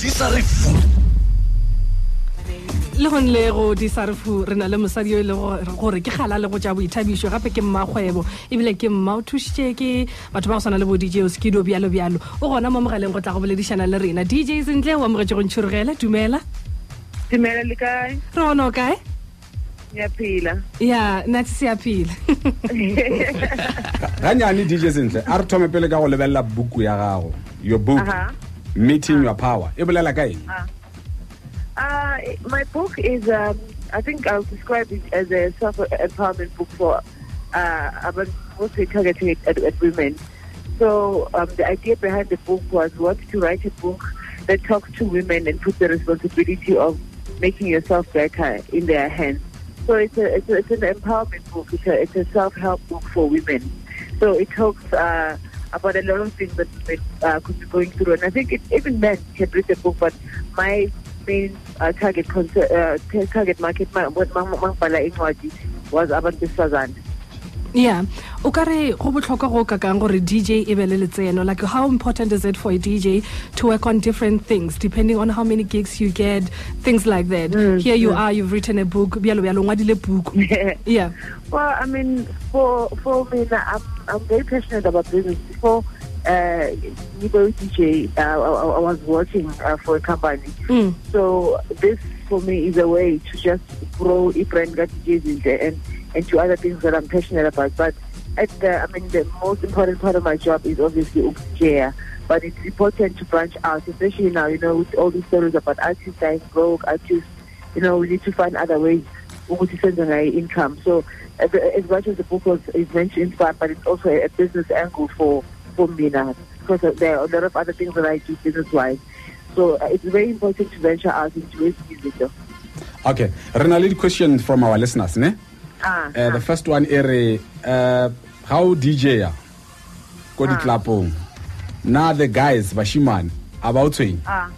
di sa re fu. Le go nle go disarefu re na le mosadi yo e leng gore- ke kgala le go tja boithabišo gape ke mmakgwebo. Ebile ke mma o thušitše ke batho ba go swana le bo dj oskido bjalo bjalo. O gona mo mogaleng go tla go boledišana le rena. dj sentle o amogetse go ntšhorogela dumela? Dumela le kae? re gona o kae? Ngiyaphila. ya phela. Ganyane dj sentle a re thome pele ka go lebelela buku ya gago your book. Aha. Meeting your power e bolela ka eng Uh, my book is, um, I think I'll describe it as a self-empowerment book for uh, about mostly targeted at, at women. So um, the idea behind the book was what to write a book that talks to women and put the responsibility of making yourself better in their hands. So it's a, it's, a, it's an empowerment book. It's a, it's a self-help book for women. So it talks uh, about a lot of things that women uh, could be going through, and I think it, even men can read the book. But my main uh, target concer- uh, target market, ma- what ma- ma- mangibhala incwadi was abantu besifazane. Ya o ka re go botlhokwa go kakang gore dj e be le letseno? Like how important is it for a dj to work on different things depending on how many gigs you get things like that? Here you are you've written a book bjalo bjalo ngwadile book. Yeah. Well, I mean, for for me, I'm I'm very passionate about business. Before uh, Nibo DJ, uh, I, I was working uh, for a company. Mm. So this for me is a way to just grow a brand that DJs and and to other things that I'm passionate about. But at the, I mean, the most important part of my job is obviously DJ. But it's important to branch out, especially now, you know, with all these stories about artists dying broke, artists, you know, we need to find other ways ukuthi senze ngayo income. So the- as much as the book was, is meant to inspire, but it's also a, a business angle for, for me now. Because there are a lot of other things that I do business-wise. So uh, it's very important to venture out into music okay re na le di-questions from our listeners ne Ah, uh, the first one e re uh, how dj ya ko ditlapong na the guys bashimane a ba o tshwenye ah.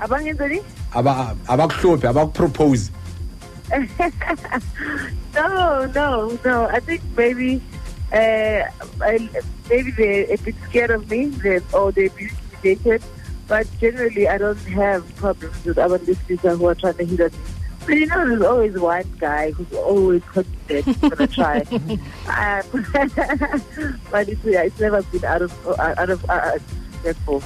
Abangenzeni? a ba kuhlophe a ba kupropose No, no, no. I think maybe, uh, maybe they're a bit scared of me, they or they're being intimidated. But generally, I don't have problems with other listeners who are trying to hit at me. But you know, there's always one guy who's always confident he's gonna try. um, but it's, it's never been out of uh, out of uh, successful.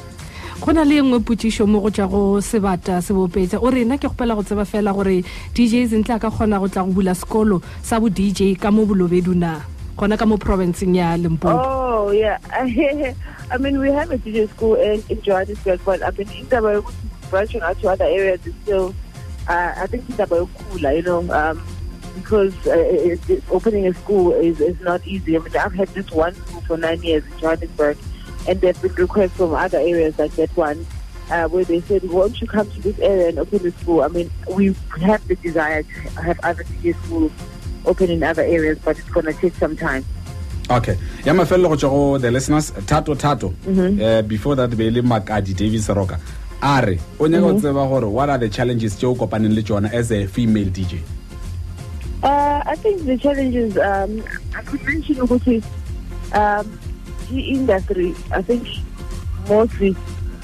go na le nngwe potsišo mo go tša go sebata se bopetša o re nna ke kgopela go tseba fela gore dj Zinhle a ka kgona go tla go bula sekolo sa bo dj ka mo bolobedu na gona ka mo provinceng ya limpopo Oh yeah, I mean we have a DJ school in, in Johannesburg, but I mean in Indaba branching out to other areas is still, uh, I think it's about Kula, you know, um, because uh, it, it, opening a school is, is not easy. I mean I've had this one school for nine years in Johannesburg, and there've been requests from other areas like that one. Uh, where they said, won't you come to this area and open a school? I mean, we have the desire to have other schools open in other areas, but it's going to take some time. okay ya mafelelo go tswa go the listeners thato thato uh, before that be le makadi davis roka a re? O nyaka go tseba gore what are the challenges tse o kopaneng le tsona as a female dj Uh, I think the challenges, um, I could mention ukuthi, um, the industry, I think mostly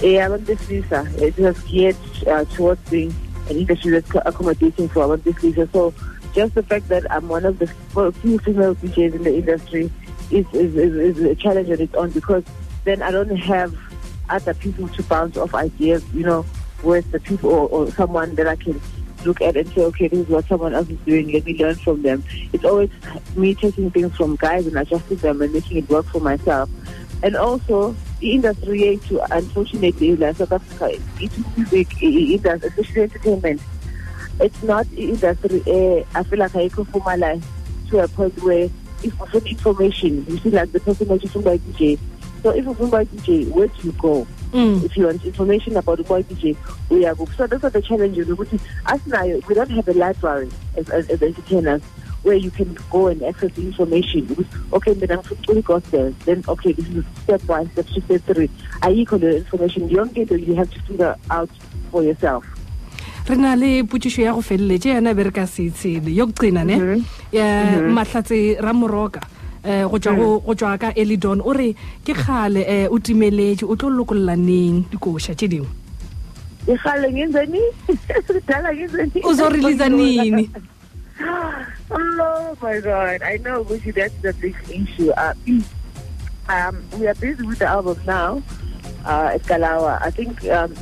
eh, abantu besilisa it has geared uh, towards being an industry that's co- accommodating for abantu besilisa. So just the fact that I'm one of the few female DJs in the industry is, is, is, is a challenge on its own because then I don't have other people to bounce off ideas, you know, with the people or, or someone that I can look at and say, okay, this is what someone else is doing. Let me learn from them. It's always me taking things from guys and adjusting them and making it work for myself. And also, the industry to unfortunately, like South Africa, it's music, it does, especially entertainment. It's not industry. Uh, I feel like I can formalize to a point where if you information, you see, like the person that you from by DJ. So if you by DJ, where do you go? Mm. if you want information about the boy DJ, we are So those are the challenges. Us now, we don't have a library as, as, as entertainers where you can go and access the information. Okay, then I'm from gospel. Then okay, this is step one, step two, step three. Ayikho the information. You don't get it. You have to figure out for yourself. re na le potsišo ya go feleletse yona be re ka se itshele yo kucina ne Ya, mahlatse ramoroka um go tswa go- go tswa ka elidon o re ke kgale um o timeletse o tlo lokolola neng dikoša tše dingwe? Ikgale ngenzeni kudala ngenzeni uzoreleasa nini? oh my god. I know ukuthi that's the big issue. Uh, um, we are busy with the album now. Uh, at Galawa. I think um,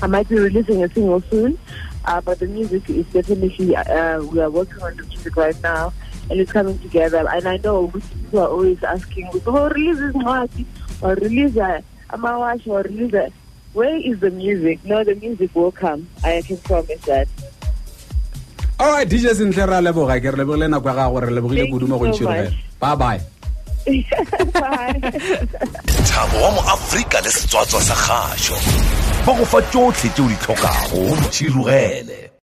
I might be releasing a single soon, uh, but the music is definitely, uh, we are working on the music right now and it's coming together. And I know people are always asking, oh, release this Mwati, or release a Amawash, or release a. Where is the music? No, the music will come. I can promise that. alright dj Zinhle re a leboga ke re lebogile nako ya gago re lebogile Thank kudu mo go you so ntšhirogela much. bye bye Bye. thabo wa moafrika le setswatswa sa kgašo ba go fa tšotlhe tšeo di tlhokago mo tšhirogele